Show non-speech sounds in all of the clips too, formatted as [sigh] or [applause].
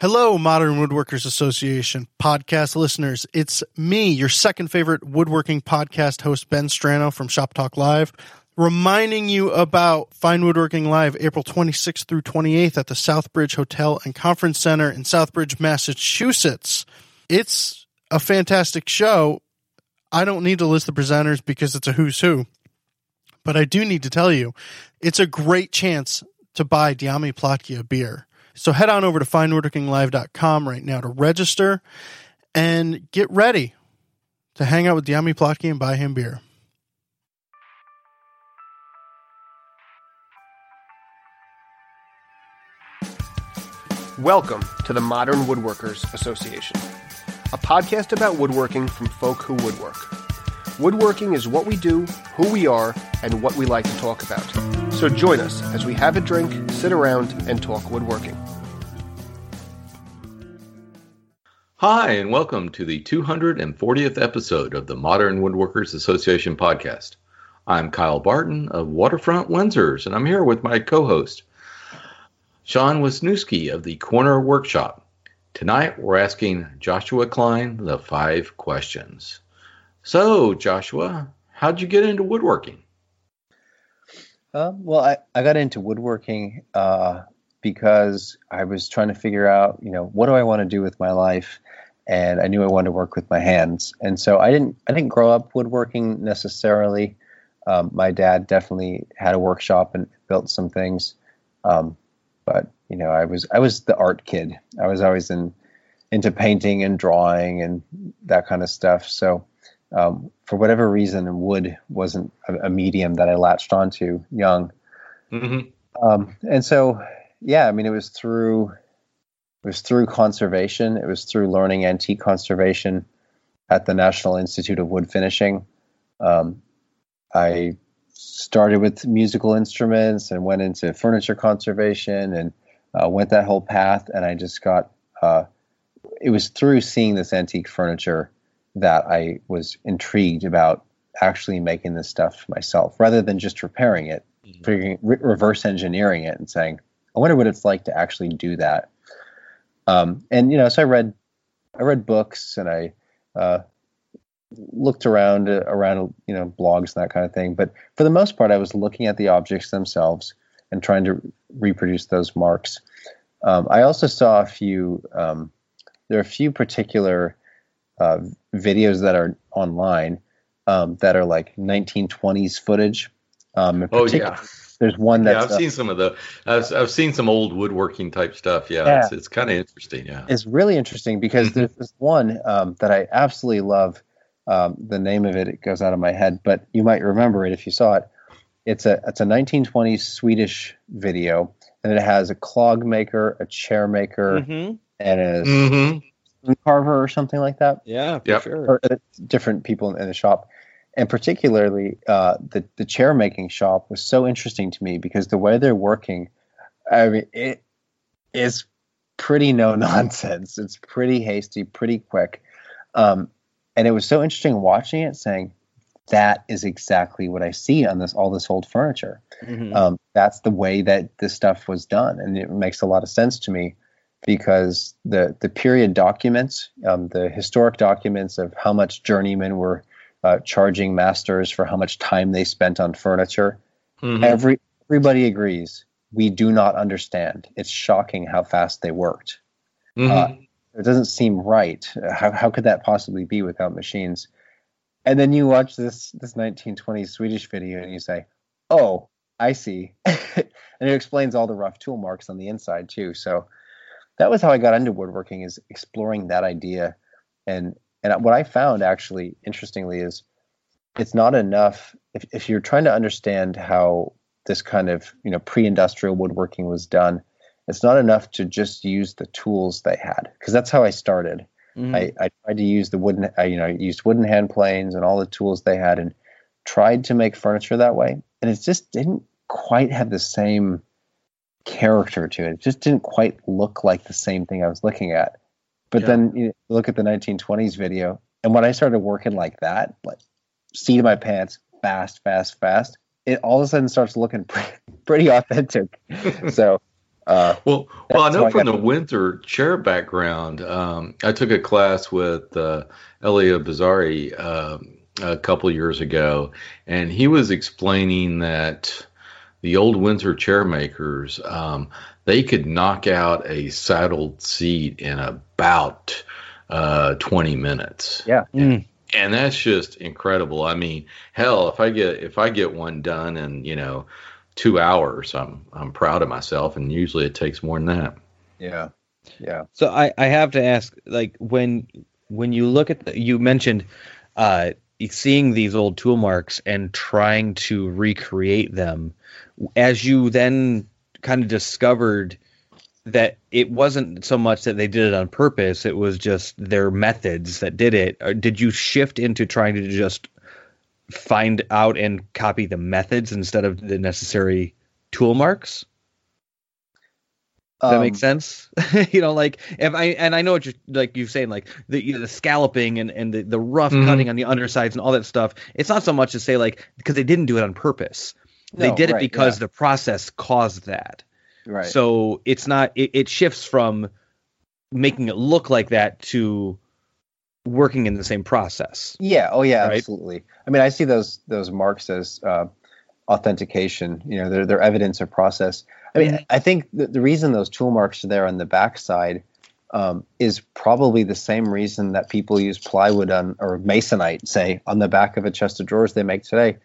Hello, Modern Woodworkers Association podcast listeners. It's me, your second favorite woodworking podcast host, Ben Strano from Shop Talk Live, reminding you about Fine Woodworking Live April 26th through 28th at the Southbridge Hotel and Conference Center in Southbridge, Massachusetts. It's a fantastic show. I don't need to list the presenters because it's a who's who, but I do need to tell you it's a great chance to buy Dyami Plotkin beer. So head on over to finewoodworkinglive.com right now to register and get ready to hang out with Dyami Plotkin and buy him beer. Welcome to the Modern Woodworkers Association, a podcast about woodworking from folk who woodwork. Woodworking is what we do, who we are, and what we like to talk about. So join us as we have a drink, sit around, and talk woodworking. Hi, and welcome to the 240th episode of the Modern Woodworkers Association podcast. I'm Kyle Barton of Waterfront Windsors, and I'm here with my co host, Sean Wisniewski of the Corner Workshop. Tonight, we're asking Joshua Klein the five questions. So, Joshua, how'd you get into woodworking? Uh, well, I, I got into woodworking uh, because I was trying to figure out, you know, what do I want to do with my life, and I knew I wanted to work with my hands. And so I didn't I didn't grow up woodworking necessarily. Um, my dad definitely had a workshop and built some things, um, but you know, I was I was the art kid. I was always in into painting and drawing and that kind of stuff. So um, for whatever reason, wood wasn't a, a, medium that I latched onto young. Mm-hmm. Um, and so, yeah, I mean, it was through it was through conservation. It was through learning antique conservation at the National Institute of Wood Finishing. Um, I started with musical instruments and went into furniture conservation and uh, went that whole path. And I just got uh, it was through seeing this antique furniture that I was intrigued about actually making this stuff myself rather than just repairing it, mm-hmm. figuring re- reverse engineering it and saying, I wonder what it's like to actually do that. Um, and you know, so I read, I read books and I uh, looked around uh, around you know blogs and that kind of thing. But for the most part, I was looking at the objects themselves and trying to reproduce those marks. Um, I also saw a few. Um, there are a few particular uh, videos that are online um, that are like 1920s footage. Um, oh yeah. There's one that yeah, I've uh, seen some of the. I've, I've seen some old woodworking type stuff. Yeah, yeah. it's, it's kind of interesting. Yeah, it's really interesting because mm-hmm. there's this one um, that I absolutely love. Um, the name of it it goes out of my head, but you might remember it if you saw it. It's a it's a 1920s Swedish video, and it has a clog maker, a chair maker, mm-hmm. and a mm-hmm carver or something like that. Yeah, for yep. sure. Or, uh, different people in the shop, and particularly uh, the the chair making shop was so interesting to me because the way they're working, I mean, it is pretty no [laughs] nonsense. It's pretty hasty, pretty quick, um, and it was so interesting watching it, saying that is exactly what I see on this all this old furniture. Mm-hmm. Um, that's the way that this stuff was done, and it makes a lot of sense to me because the the period documents, um, the historic documents of how much journeymen were uh, charging masters for how much time they spent on furniture, mm-hmm. every everybody agrees we do not understand. It's shocking how fast they worked. Mm-hmm. Uh, it doesn't seem right. How how could that possibly be without machines? And then you watch this this 1920s Swedish video and you say, "Oh, I see," [laughs] and it explains all the rough tool marks on the inside too. So that was how I got into woodworking is exploring that idea. And and what I found actually interestingly is it's not enough if, if you're trying to understand how this kind of you know pre-industrial woodworking was done it's not enough to just use the tools they had because that's how i started mm-hmm. I, I, tried to use the wooden I, you know I used wooden hand planes and all the tools they had and tried to make furniture that way and it just didn't quite have the same character to it. It just didn't quite look like the same thing I was looking at. But yeah. then you look at the 1920s video, and when I started working like that, like seat of my pants, fast, fast, fast, it all of a sudden starts looking [laughs] pretty, pretty authentic. [laughs] so Uh, Well, well, I know I from the Windsor chair background, um, I took a class with uh, Bizzarri um a couple years ago, and he was explaining that the old Windsor chair makers um, they could knock out a saddled seat in about uh, 20 minutes. yeah, Mm. and that's just incredible. I mean, hell, if I get if I get one done in you know two hours, I'm I'm proud of myself, and usually it takes more than that. yeah, yeah. So I, I have to ask, like when when you look at the, you mentioned uh, seeing these old tool marks and trying to recreate them, as you then kind of discovered that it wasn't so much that they did it on purpose; it was just their methods that did it. Or did you shift into trying to just find out and copy the methods instead of the necessary tool marks? Does that Um, make sense? [laughs] you know, like if I and I know what you're like you're saying, like the you know, the scalloping and, and the, the rough Mhm. cutting on the undersides and all that stuff. It's not so much to say like because they didn't do it on purpose. They No, did it right, because yeah. the process caused that. Right. So it's not it, it shifts from making it look like that to working in the same process. Yeah. Oh, yeah. Right? Absolutely. I mean, I see those those marks as uh, authentication. You know, they're they're evidence of process. I mean, Mm-hmm. I think the, the reason those tool marks are there on the backside um, is probably the same reason that people use plywood on or masonite, say, on the back of a chest of drawers they make today,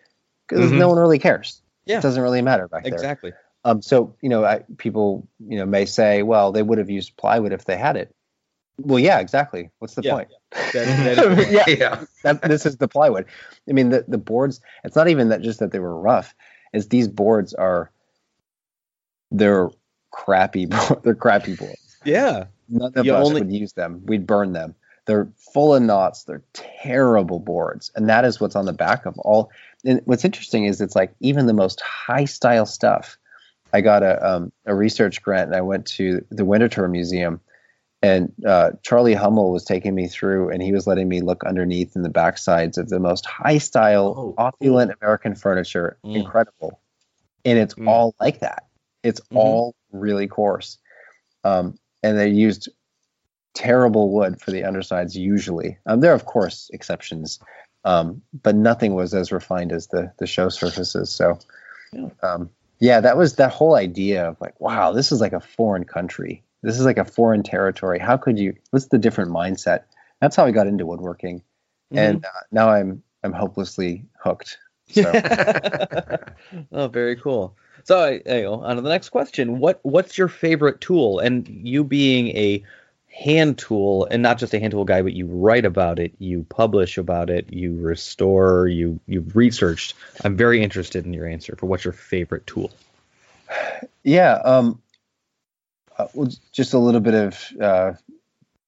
because Mhm. no one really cares. Yeah. It doesn't really matter back there. Exactly. Um, so you know, I, people you know may say, well, they would have used plywood if they had it. Well, yeah, exactly. What's the Yeah. point? That, that is, [laughs] yeah, Yeah. that, this is the plywood. I mean, the, the boards. It's not even that just that they were rough. Is these boards are they're crappy. bo- [laughs] They're crappy boards. yeah. None of You us only- would use them. We'd burn them. They're full of knots. They're terrible boards, and that is what's on the back of all. And what's interesting is it's like even the most high style stuff. I got a um, a research grant, and I went to the Winterthur Museum, and uh, Charlie Hummel was taking me through, and he was letting me look underneath in the backsides of the most high style, Oh, opulent American furniture. Mm. Incredible, and it's Mm. all like that. It's Mhm. all really coarse, um, and they used terrible wood for the undersides usually. Um, there are of course exceptions, um, but nothing was as refined as the the show surfaces. So, Yeah. um, yeah, that was that whole idea of like, wow, this is like a foreign country. This is like a foreign territory. How could you? What's the different mindset? That's how I got into woodworking, Mm-hmm. and uh, now I'm I'm hopelessly hooked. So. [laughs] oh, very cool. So, I- I go on to the next question. What What's your favorite tool? And you being a hand tool, and not just a hand tool guy, but you write about it, you publish about it, you restore, you you've researched. I'm very interested in your answer for what's your favorite tool. Yeah. Um, uh, well, just a little bit of uh,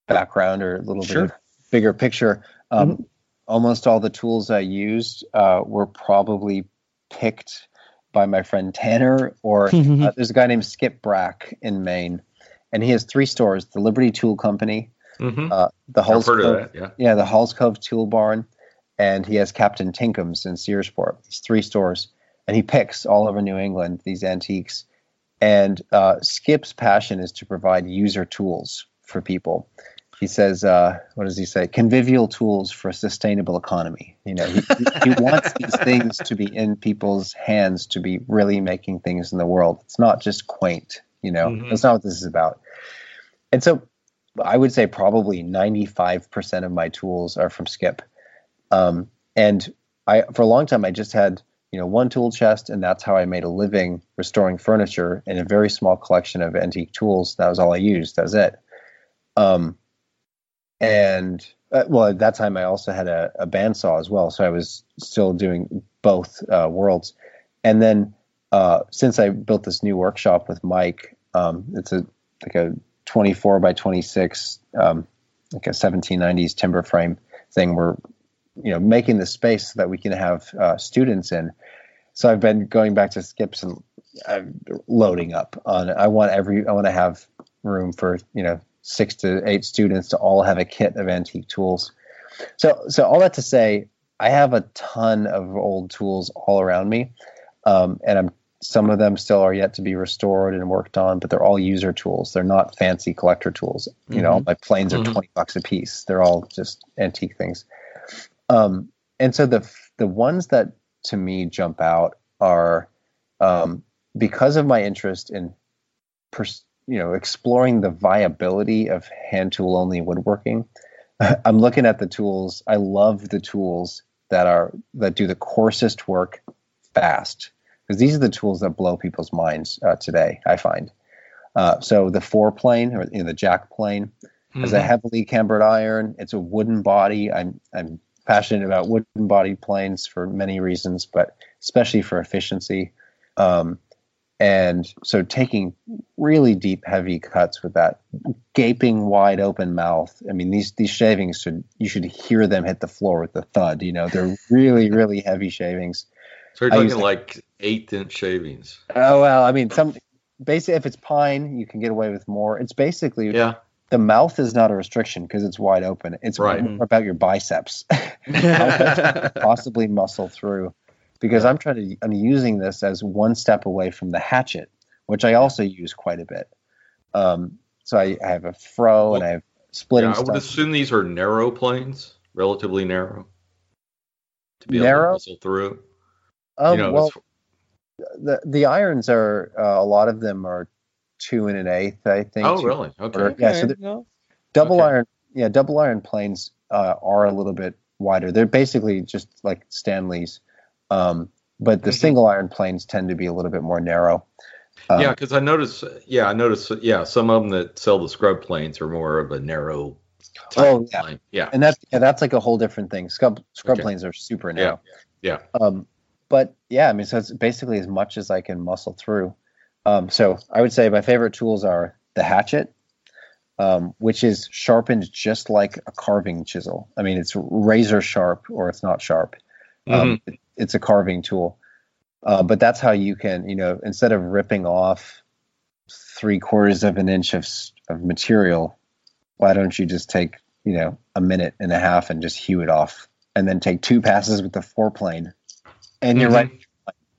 background or a little Sure. bit of bigger picture. Um, Almost all the tools I used uh, were probably picked by my friend Tanner, or [laughs] uh, there's a guy named Skip Brack in Maine, and he has three stores: the Liberty Tool Company, hmm uh, the Hulls Cove, that. Yeah. yeah, the Hulls Cove Tool Barn, and he has Captain Tinkham's in Searsport. These three stores, and he picks all over New England these antiques. And uh, Skip's passion is to provide user tools for people. He says, uh, "What does he say? Convivial tools for a sustainable economy." You know, he, he wants these things to be in people's hands to be really making things in the world. It's not just quaint. You know, Mhm. that's not what this is about. And so, I would say probably ninety-five percent of my tools are from Skip. Um, and I, for a long time, I just had you know one tool chest, and that's how I made a living restoring furniture in a very small collection of antique tools. That was all I used. That was it. Um, and uh, well, at that time, I also had a, a bandsaw as well, so I was still doing both uh, worlds. And then uh, since I built this new workshop with Mike, um, it's a like a 24 by 26, um, like a 1790s timber frame thing. We're you know making the space so that we can have uh, students in. So I've been going back to skips and uh, loading up on. I want every. I want to have room for you know six to eight students to all have a kit of antique tools. So so all that to say, I have a ton of old tools all around me, um, and I'm some of them still are yet to be restored and worked on, but they're all user tools. They're not fancy collector tools. You know, my planes are Mhm. 20 bucks a piece. They're all just antique things. Um, and so the the ones that to me jump out are um, because of my interest in pers- you know exploring the viability of hand tool only woodworking. [laughs] I'm looking at the tools. I love the tools that are that do the coarsest work fast because these are the tools that blow people's minds uh, today. I find. Uh, so the fore plane or you know, the jack plane has a heavily cambered iron. It's a wooden body. I'm I'm passionate about wooden body planes for many reasons, but especially for efficiency. Um, and so taking really deep, heavy cuts with that gaping wide open mouth. I mean, these these shavings should you should hear them hit the floor with the thud. You know, they're really, really heavy shavings. So you're talking like eighth inch shavings. Oh well, I mean, some basically if it's pine, you can get away with more. It's basically Yeah. the mouth is not a restriction because it's wide open. It's Right. about your biceps. How much you can possibly muscle through because I'm trying to I'm using this as one step away from the hatchet, which I also use quite a bit. Um, so I, I have a froe and I have splitting Yeah, I would stuff. assume these are narrow planes, relatively narrow. To be able to muscle through. Um, you know, well, the the irons are uh, a lot of them are two and an eighth, I think. Oh, really? Okay. or- yeah, so no. double Okay. iron yeah double iron planes uh, are a little bit wider they're basically just like stanley's um, but the Mhm. single iron planes tend to be a little bit more narrow Um, yeah, because I noticed. Yeah, I noticed. Yeah, some of them that sell the scrub planes are more of a narrow. type Oh, yeah. plane. yeah. and that's yeah, that's like a whole different thing scrub scrub Okay. planes are super Yeah, narrow yeah. um, but yeah i mean so it's basically as much as i can muscle through. Um, so i would say my favorite tools are the hatchet um, which is sharpened just like a carving chisel. I mean it's razor sharp or it's not sharp. Um, it- it's a carving tool. Uh, but that's how you can you know instead of ripping off three quarters of an inch of, of material why don't you just take you know a minute and a half and just hew it off and then take two passes with the foreplane and you're Mhm. right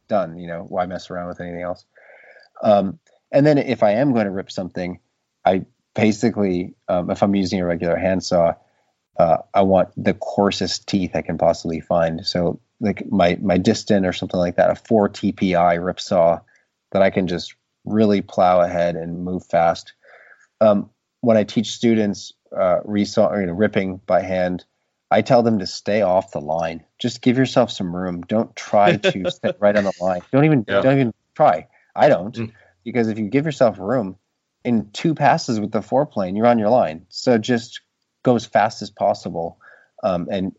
done you know why mess around with anything else um, and then if i am going to rip something i basically um, if i'm using a regular handsaw uh, I want the coarsest teeth I can possibly find. So like my my Disston or something like that, a four TPI rip saw that I can just really plow ahead and move fast. Um, when I teach students uh, resaw or you know, ripping by hand, I tell them to stay off the line. Just give yourself some room. Don't try to [laughs] sit right on the line. Don't even Yeah. don't even try. I don't Mm. because if you give yourself room, in two passes with the foreplane, you're on your line. So just go as fast as possible um, and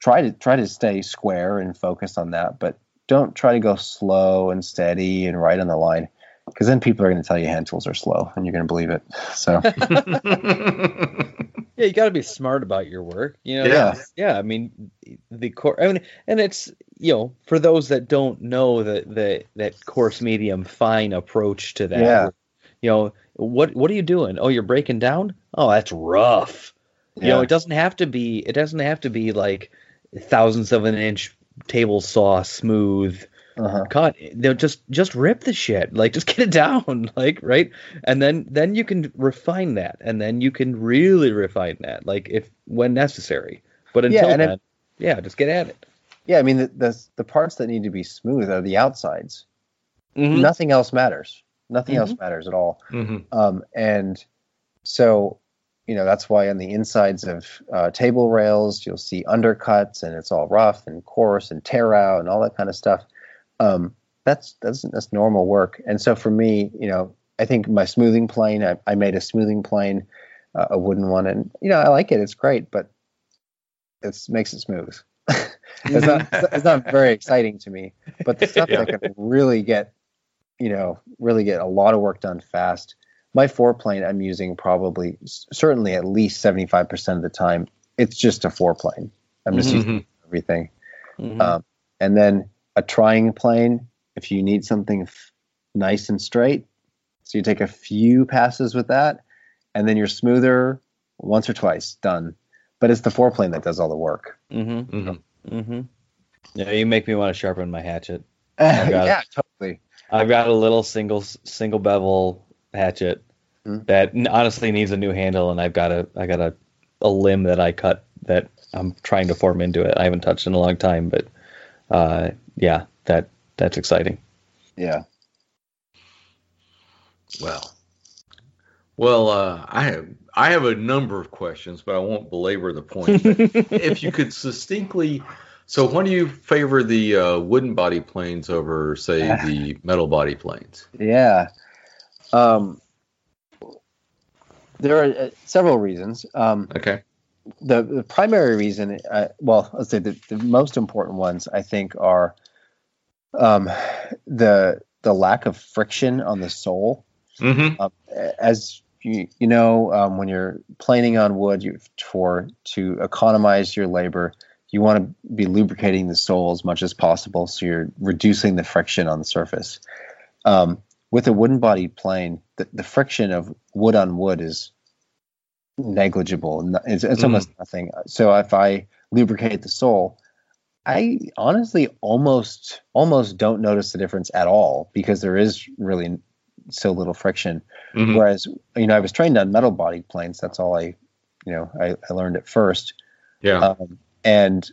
try to try to stay square and focus on that but don't try to go slow and steady and right on the line because then people are going to tell you hand tools are slow and you're going to believe it so [laughs] Yeah, you got to be smart about your work. You know. Yeah. Yeah. I mean, the core. I mean, and it's you know for those that don't know that that that coarse medium fine approach to that. Yeah. You know what what are you doing? Oh, you're breaking down. Oh, that's rough. You know, it doesn't have to be. It doesn't have to be like thousandths of an inch table saw smooth uh-huh. cut. They'll just just rip the shit. Like just [laughs] get it down. Like right, and then then you can refine that, and then you can really refine that. Like if when necessary. But Yeah, until it- then, yeah, just get at it. yeah i mean the, the the parts that need to be smooth are the outsides Mhm. nothing else matters nothing else Mm-hmm. matters at all Mhm. Um, and so, you know, that's why on the insides of uh, table rails, you'll see undercuts and it's all rough and coarse and tear out and all that kind of stuff. Um, that's, that's, that's normal work. And so for me, you know, I think my smoothing plane, I, I made a smoothing plane, uh, a wooden one, and, you know, I like it. It's great, but it makes it smooth. [laughs] it's not, it's not very exciting to me, but the stuff that can really get, you know, really get a lot of work done fast. My fore plane I'm using probably certainly at least 75% of the time. It's just a fore plane. I'm just using Mhm. everything. Mhm. Um, and then a trying plane, if you need something f- nice and straight, so you take a few passes with that, and then you're smoother once or twice, done. But it's the fore plane that does all the work. Mm-hmm. Mhm. Mhm. Yeah, you make me want to sharpen my hatchet. [laughs] got yeah, totally. I've got a little single single bevel hatchet Hmm. that honestly needs a new handle, and I've got a I got a, a limb that I cut that I'm trying to form into it. I haven't touched in a long time, but uh, yeah, that that's exciting. Yeah. Well, well, uh, I have I have a number of questions, but I won't belabor the point. But [laughs] if you could succinctly, so when do you favor the uh, wooden body planes over, say, [laughs] the metal body planes? Yeah. Um, there are uh, several reasons. Um, Okay. the, the primary reason, uh, well, let's say the, the most important ones, I think, are um, the the lack of friction on the sole. Mm-hmm. Um, as you, you know, um, when you're planing on wood, you for to economize your labor, you want to be lubricating the sole as much as possible, so you're reducing the friction on the surface. Um, with a wooden body plane, the, the friction of wood on wood is negligible. It's, it's Mm. almost nothing. So if I lubricate the sole, I honestly almost almost don't notice the difference at all because there is really so little friction. Mhm. Whereas, you know, I was trained on metal body planes. That's all I, you know, I, I learned at first. Yeah. Um, and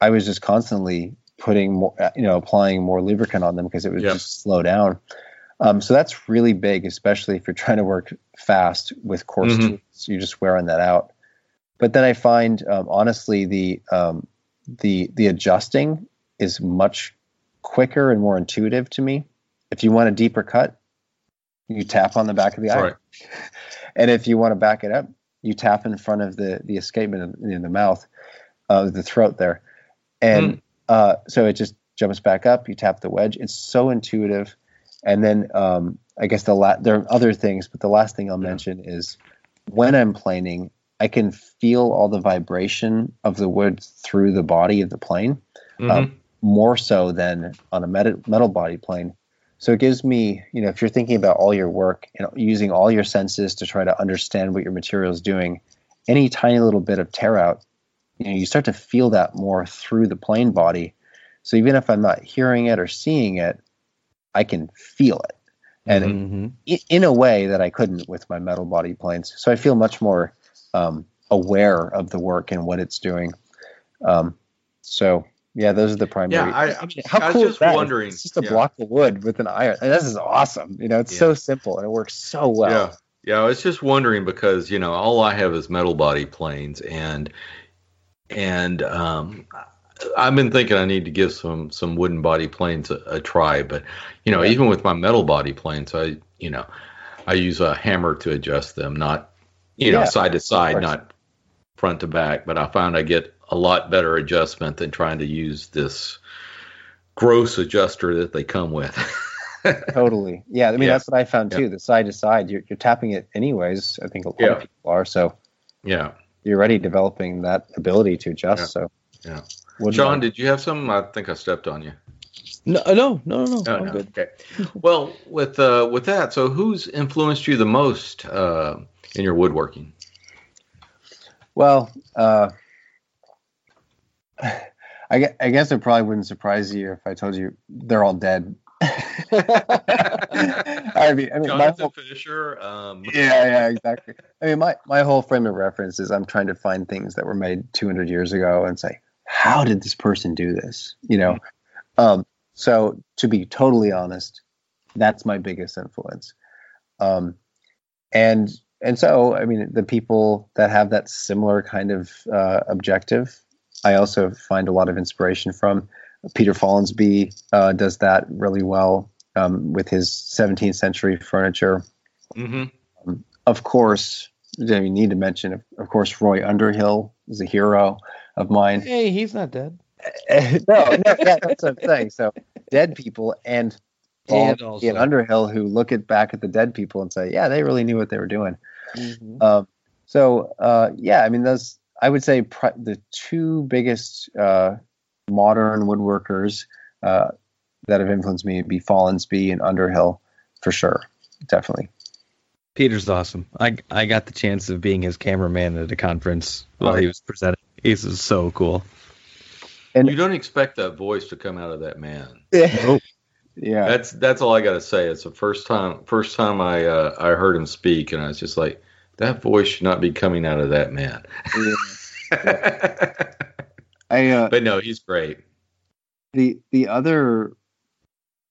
I was just constantly putting more, uh, you know, applying more lubricant on them because it would Yep. just slow down. Um, so that's really big, especially if you're trying to work fast with coarse Mhm. tools. You're just wearing that out. But then I find, um, honestly, the um, the the adjusting is much quicker and more intuitive to me. If you want a deeper cut, you tap on the back of the eye. Right. And if you want to back it up, you tap in front of the the escapement in, the mouth, uh, the throat there, and uh, so it just jumps back up. You tap the wedge. It's so intuitive. And then um, I guess the la- there are other things, but the last thing I'll Yeah. mention is when I'm planing, I can feel all the vibration of the wood through the body of the plane Mhm. um, more so than on a metal, metal body plane. So it gives me, you know, if you're thinking about all your work and using all your senses to try to understand what your material is doing, any tiny little bit of tear out, you know, you start to feel that more through the plane body. So even if I'm not hearing it or seeing it, I can feel it. And hmm in a way that I couldn't with my metal body planes. So I feel much more um, aware of the work and what it's doing. Um, so yeah, those are the primary. Yeah, I- mean, how I was cool just is that? wondering, It's just a yeah. block of wood with an iron. And this is awesome. You know, it's Yeah. so simple and it works so well. Yeah. Yeah, I was just wondering because, you know, all I have is metal body planes and and um I've been thinking I need to give some some wooden body planes a, a try, but you know, Yeah. even with my metal body planes, I you know, I use a hammer to adjust them, not you know, Yeah, side to side, not front to back, but I found I get a lot better adjustment than trying to use this gross adjuster that they come with. [laughs] Totally. Yeah. I mean, Yeah. that's what I found Yeah. too. The side to side, you're, you're tapping it anyways. I think a lot Yeah. of people are. So yeah. you're already developing that ability to adjust. Yeah. So, Yeah. wouldn't John, mind. did you have some? I think I stepped on you. No, no, no, no, no. Oh, I'm no. good. Okay. Well, with uh, with that, so who's influenced you the most uh, in your woodworking? Well, uh, I, gue- I guess it probably wouldn't surprise you if I told you they're all dead. [laughs] I mean, I mean, my Jonathan whole, Fisher. Um, yeah, yeah, exactly. I mean, my, my whole frame of reference is I'm trying to find things that were made 200 years ago and say, how did this person do this? You know, um, so to be totally honest, that's my biggest influence. Um, and and so I mean, the people that have that similar kind of uh, objective, I also find a lot of inspiration from. Peter Follansbee uh, does that really well um, with his 17th century furniture mhm. of course, we need to mention, of, of course, Roy Underhill is a hero of mine. Hey, he's not dead. [laughs] no, no, yeah, that's what I'm saying. So, dead people and And also- and Underhill who look at back at the dead people and say, yeah, they really knew what they were doing. Mhm. Um, so, uh, yeah, I mean, those I would say pri- the two biggest uh, modern woodworkers uh, that have influenced me would be Follansbee and Underhill for sure, definitely. Peter's awesome. I I got the chance of being his cameraman at a conference while he was presenting. He's so cool. And- You don't expect that voice to come out of that man. [laughs] Nope. Yeah. That's that's all I got to say. It's the first time first time I uh, I heard him speak, and I was just like, that voice should not be coming out of that man. [laughs] I uh, but no, he's great. the the other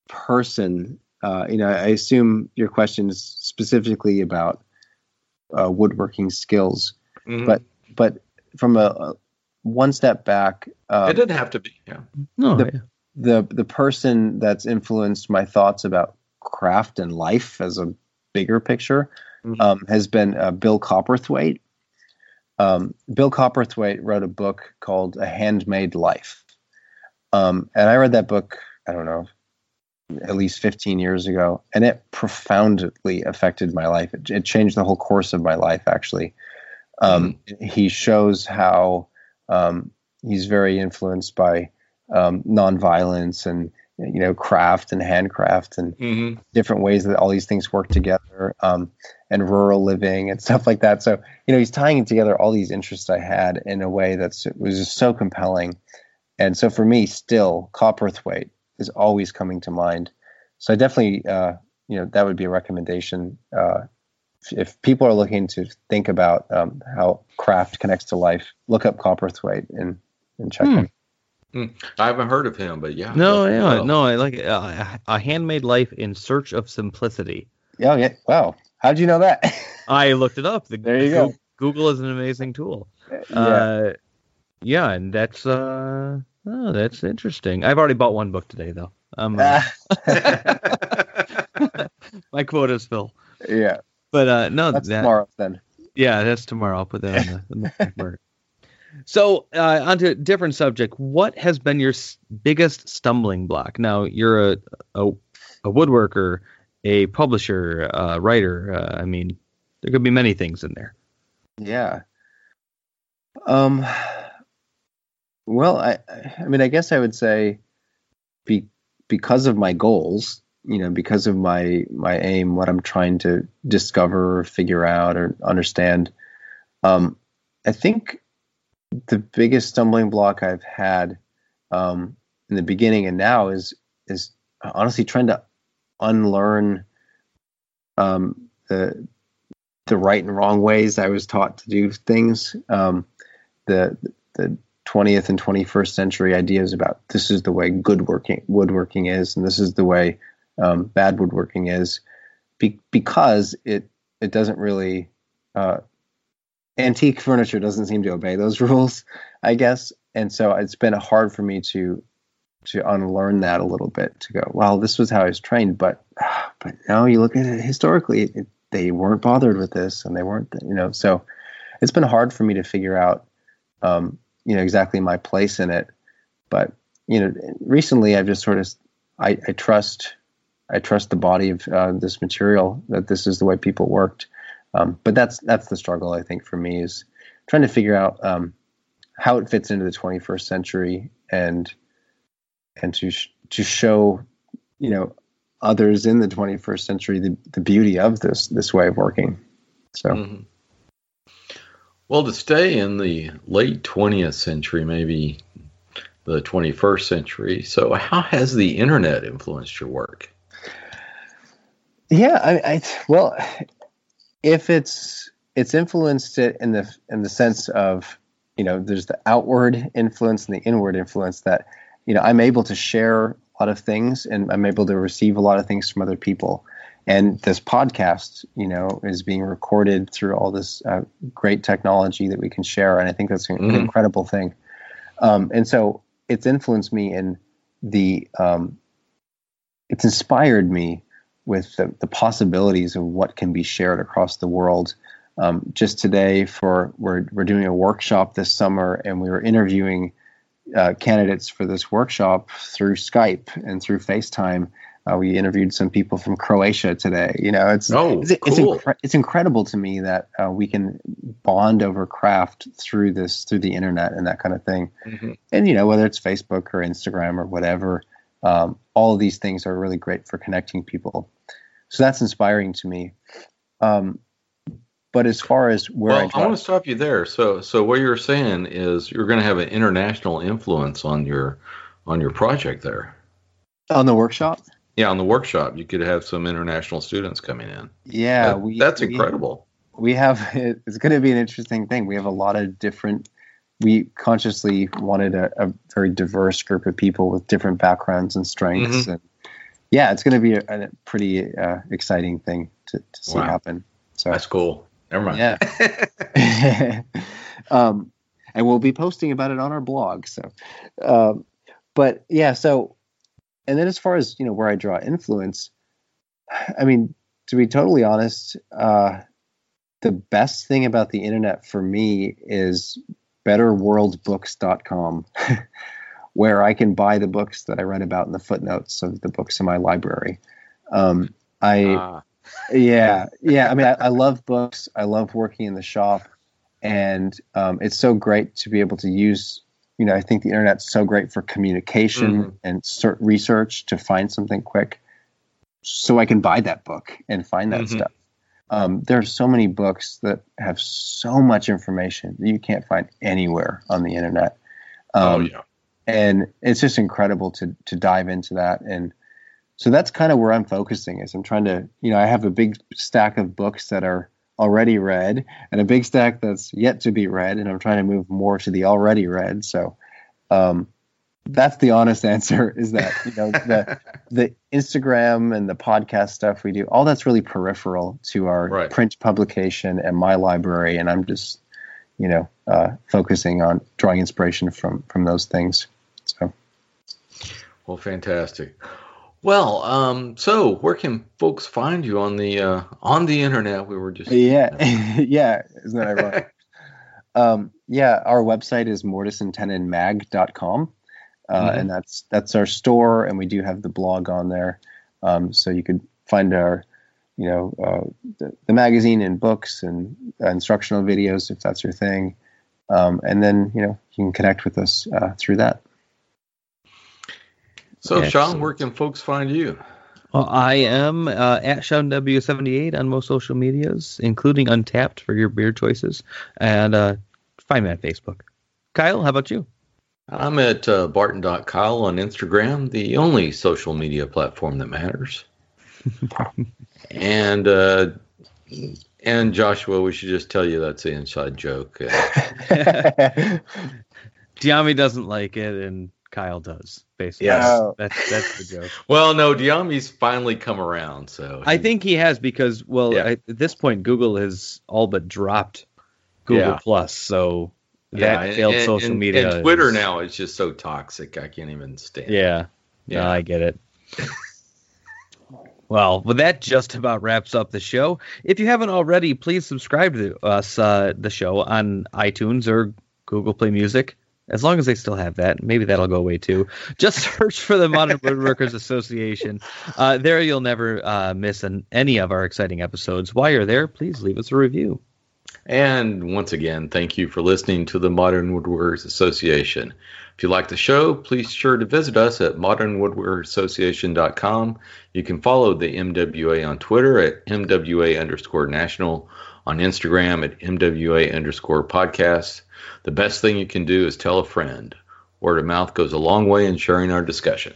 person, uh, you know, I assume your question is specifically about uh, woodworking skills, Mhm. But- but from a, a one step back, uh, it didn't have to be. Yeah. No, The- yeah. The the person that's influenced my thoughts about craft and life as a bigger picture Mhm. um, has been uh, Bill Coperthwaite. Um, Bill Coperthwaite wrote a book called A Handmade Life, um, and I read that book. I don't know, at least 15 years ago, and it profoundly affected my life. It, it changed the whole course of my life. Actually, um, he shows how um, he's very influenced by um, nonviolence and you know craft and handcraft and hmm different ways that all these things work together um, and rural living and [laughs] stuff like that. So you know he's tying together all these interests i had in a way that's was just so compelling. And so for me still coperthwaite is always coming to mind. So i definitely uh, you know that would be a recommendation uh, if, if people are looking to think about um, how craft connects to life look up coperthwaite and and check Hmm. him I haven't heard of him, but yeah. No, yeah, will. no, I like. Uh, a handmade life in search of simplicity. yeah yeah wow how'd you know that [laughs] I looked it up. The, There you go. Google is an amazing tool. yeah Uh, yeah, and that's uh, oh, that's interesting. I've already bought one book today, though. Um, uh, [laughs] [laughs] my quota's full. yeah But uh, no, that's that, tomorrow then Yeah, that's tomorrow. I'll put that on the, on the bookmark. So, uh, onto a different subject. What has been your biggest stumbling block? Now, you're a a, a woodworker, a publisher, a writer. Uh, I mean, there could be many things in there. Yeah. Um. Well, I I mean, I guess I would say, be because of my goals, you know, because of my my aim, what I'm trying to discover, or figure out, or understand. Um, I think the biggest stumbling block I've had um, in the beginning and now is is honestly trying to unlearn um, the the right and wrong ways I was taught to do things. Um, the the 20th and 21st century ideas about this is the way good working woodworking is, and this is the way um, bad woodworking is, be, because it it doesn't really uh, antique furniture doesn't seem to obey those [laughs] rules, I guess, and so it's been hard for me to to unlearn that a little bit to go well this was how i was trained but [sighs] but now you look at it historically it, they weren't bothered with this and they weren't you know. So it's been hard for me to figure out um, you know exactly my place in it. But you know recently i've just sort of i, I trust i trust the body of uh, this material that this is the way people worked um, but that's that's the struggle i think for me is trying to figure out um, how it fits into the 21st century and and to sh- to show you know others in the 21st century the, the beauty of this this way of working so Mhm. Well, to stay in the late 20th century, maybe the 21st century, so how has the internet influenced your work? yeah I, I well if it's it's influenced it in the in the sense of you know there's the outward influence and the inward influence that you know i'm able to share a lot of things and i'm able to receive a lot of things from other people. And this podcast you know is being recorded through all this uh, great technology that we can share. And i think that's an, Mhm. incredible thing. Um, and so it's influenced me in the um, it's inspired me with the, the possibilities of what can be shared across the world um, just today for we're, we're doing a workshop this summer and we were interviewing uh, candidates for this workshop through skype and through facetime uh, we interviewed some people from croatia today you know it's Oh, it's, it's, cool. incre- it's incredible to me that uh, we can bond over craft through this through the internet and that kind of thing Mhm. and you know whether it's facebook or instagram or whatever um, all of these things are really great for connecting people so that's inspiring to me um, but as far as where Well, I I, want to stop you there. So, so what you're saying is you're going to have an international influence on your on your project there. on the workshop yeah, on the workshop, you could have some international students coming in. Yeah, That- we that's we- incredible. we have [laughs] it's going to be an interesting thing we have a lot of different we consciously wanted a, a very diverse group of people with different backgrounds and strengths and yeah it's going to be a, a pretty uh, exciting thing to, to see Wow. happen so That's cool. Never mind. yeah [laughs] um, and we'll be posting about it on our blog so um, but yeah so and then as far as you know where i draw influence i mean to be totally honest uh, the best thing about the internet for me is betterworldbooks.com [laughs] where i can buy the books that i read about in the footnotes of the books in my library. Um, i Ah, yeah yeah i mean I, I love books. I love working in the shop. And um, it's so great to be able to use you know i think the internet's so great for communication Mhm. and ser- research to find something quick so i can buy that book and find that Mhm. stuff um, there are so many books that have so much information that you can't find anywhere on the internet. Oh um, yeah. and it's just incredible to to dive into that. And so that's kind of where i'm focusing is i'm trying to you know i have a big stack of books that are already read and a big stack that's yet to be read and i'm trying to move more to the already read. So um, that's the honest answer is that you know [laughs] the the instagram and the podcast stuff we do all that's really peripheral to our Right. print publication and my library. And i'm just you know uh, focusing on drawing inspiration from from those things. So. Well, fantastic. Well, um, so where can folks find you on the uh, on the internet? We were just yeah. [laughs] Yeah. Isn't that ironic? [laughs] Um, yeah our website is mortiseandtenonmag.com uh, Mhm. and that's that's our store and we do have the blog on there um, so you could find our you know uh, the, the magazine and books and uh, instructional videos if that's your thing um, and then you know you can connect with us uh, through that So, Sean, where can folks find you? Well, I am uh, at Sean W78 on most social medias, including Untappd for your beer choices, and uh, find me on Facebook. Kyle, how about you? I'm at uh, Barton.Kyle on Instagram, the only social media platform that matters. [laughs] and uh, and Joshua, we should just tell you that's the inside joke. [laughs] Dyami doesn't like it, and Kyle does. Basically, Yes. Oh. that's that's the joke. [laughs] well, no, Dyami's finally come around, so I he- think he has because, well, Yeah. at at this point, Google has all but dropped Google Yeah. Plus, so yeah, that failed and- social and- media. And Twitter is- now is just so toxic. I can't even stand. it. Yeah. Yeah. No, I get it. [laughs] well, well, that just about wraps up the show. If you haven't already, please subscribe to us, uh, the show on iTunes or Google Play Music. As long as they still have that, maybe that'll go away too. Just [laughs] search for the Modern Woodworkers Association. Uh, there, you'll never uh, miss an, any of our exciting episodes. While you're there, please leave us a review. And once again, thank you for listening to the Modern Woodworkers Association. If you like the show, please sure to visit us at modernwoodworkerassociation.com. You can follow the MWA on Twitter at MWA underscore national, on Instagram at MWA underscore podcast. The best thing you can do is tell a friend. Word of mouth goes a long way in sharing our discussion.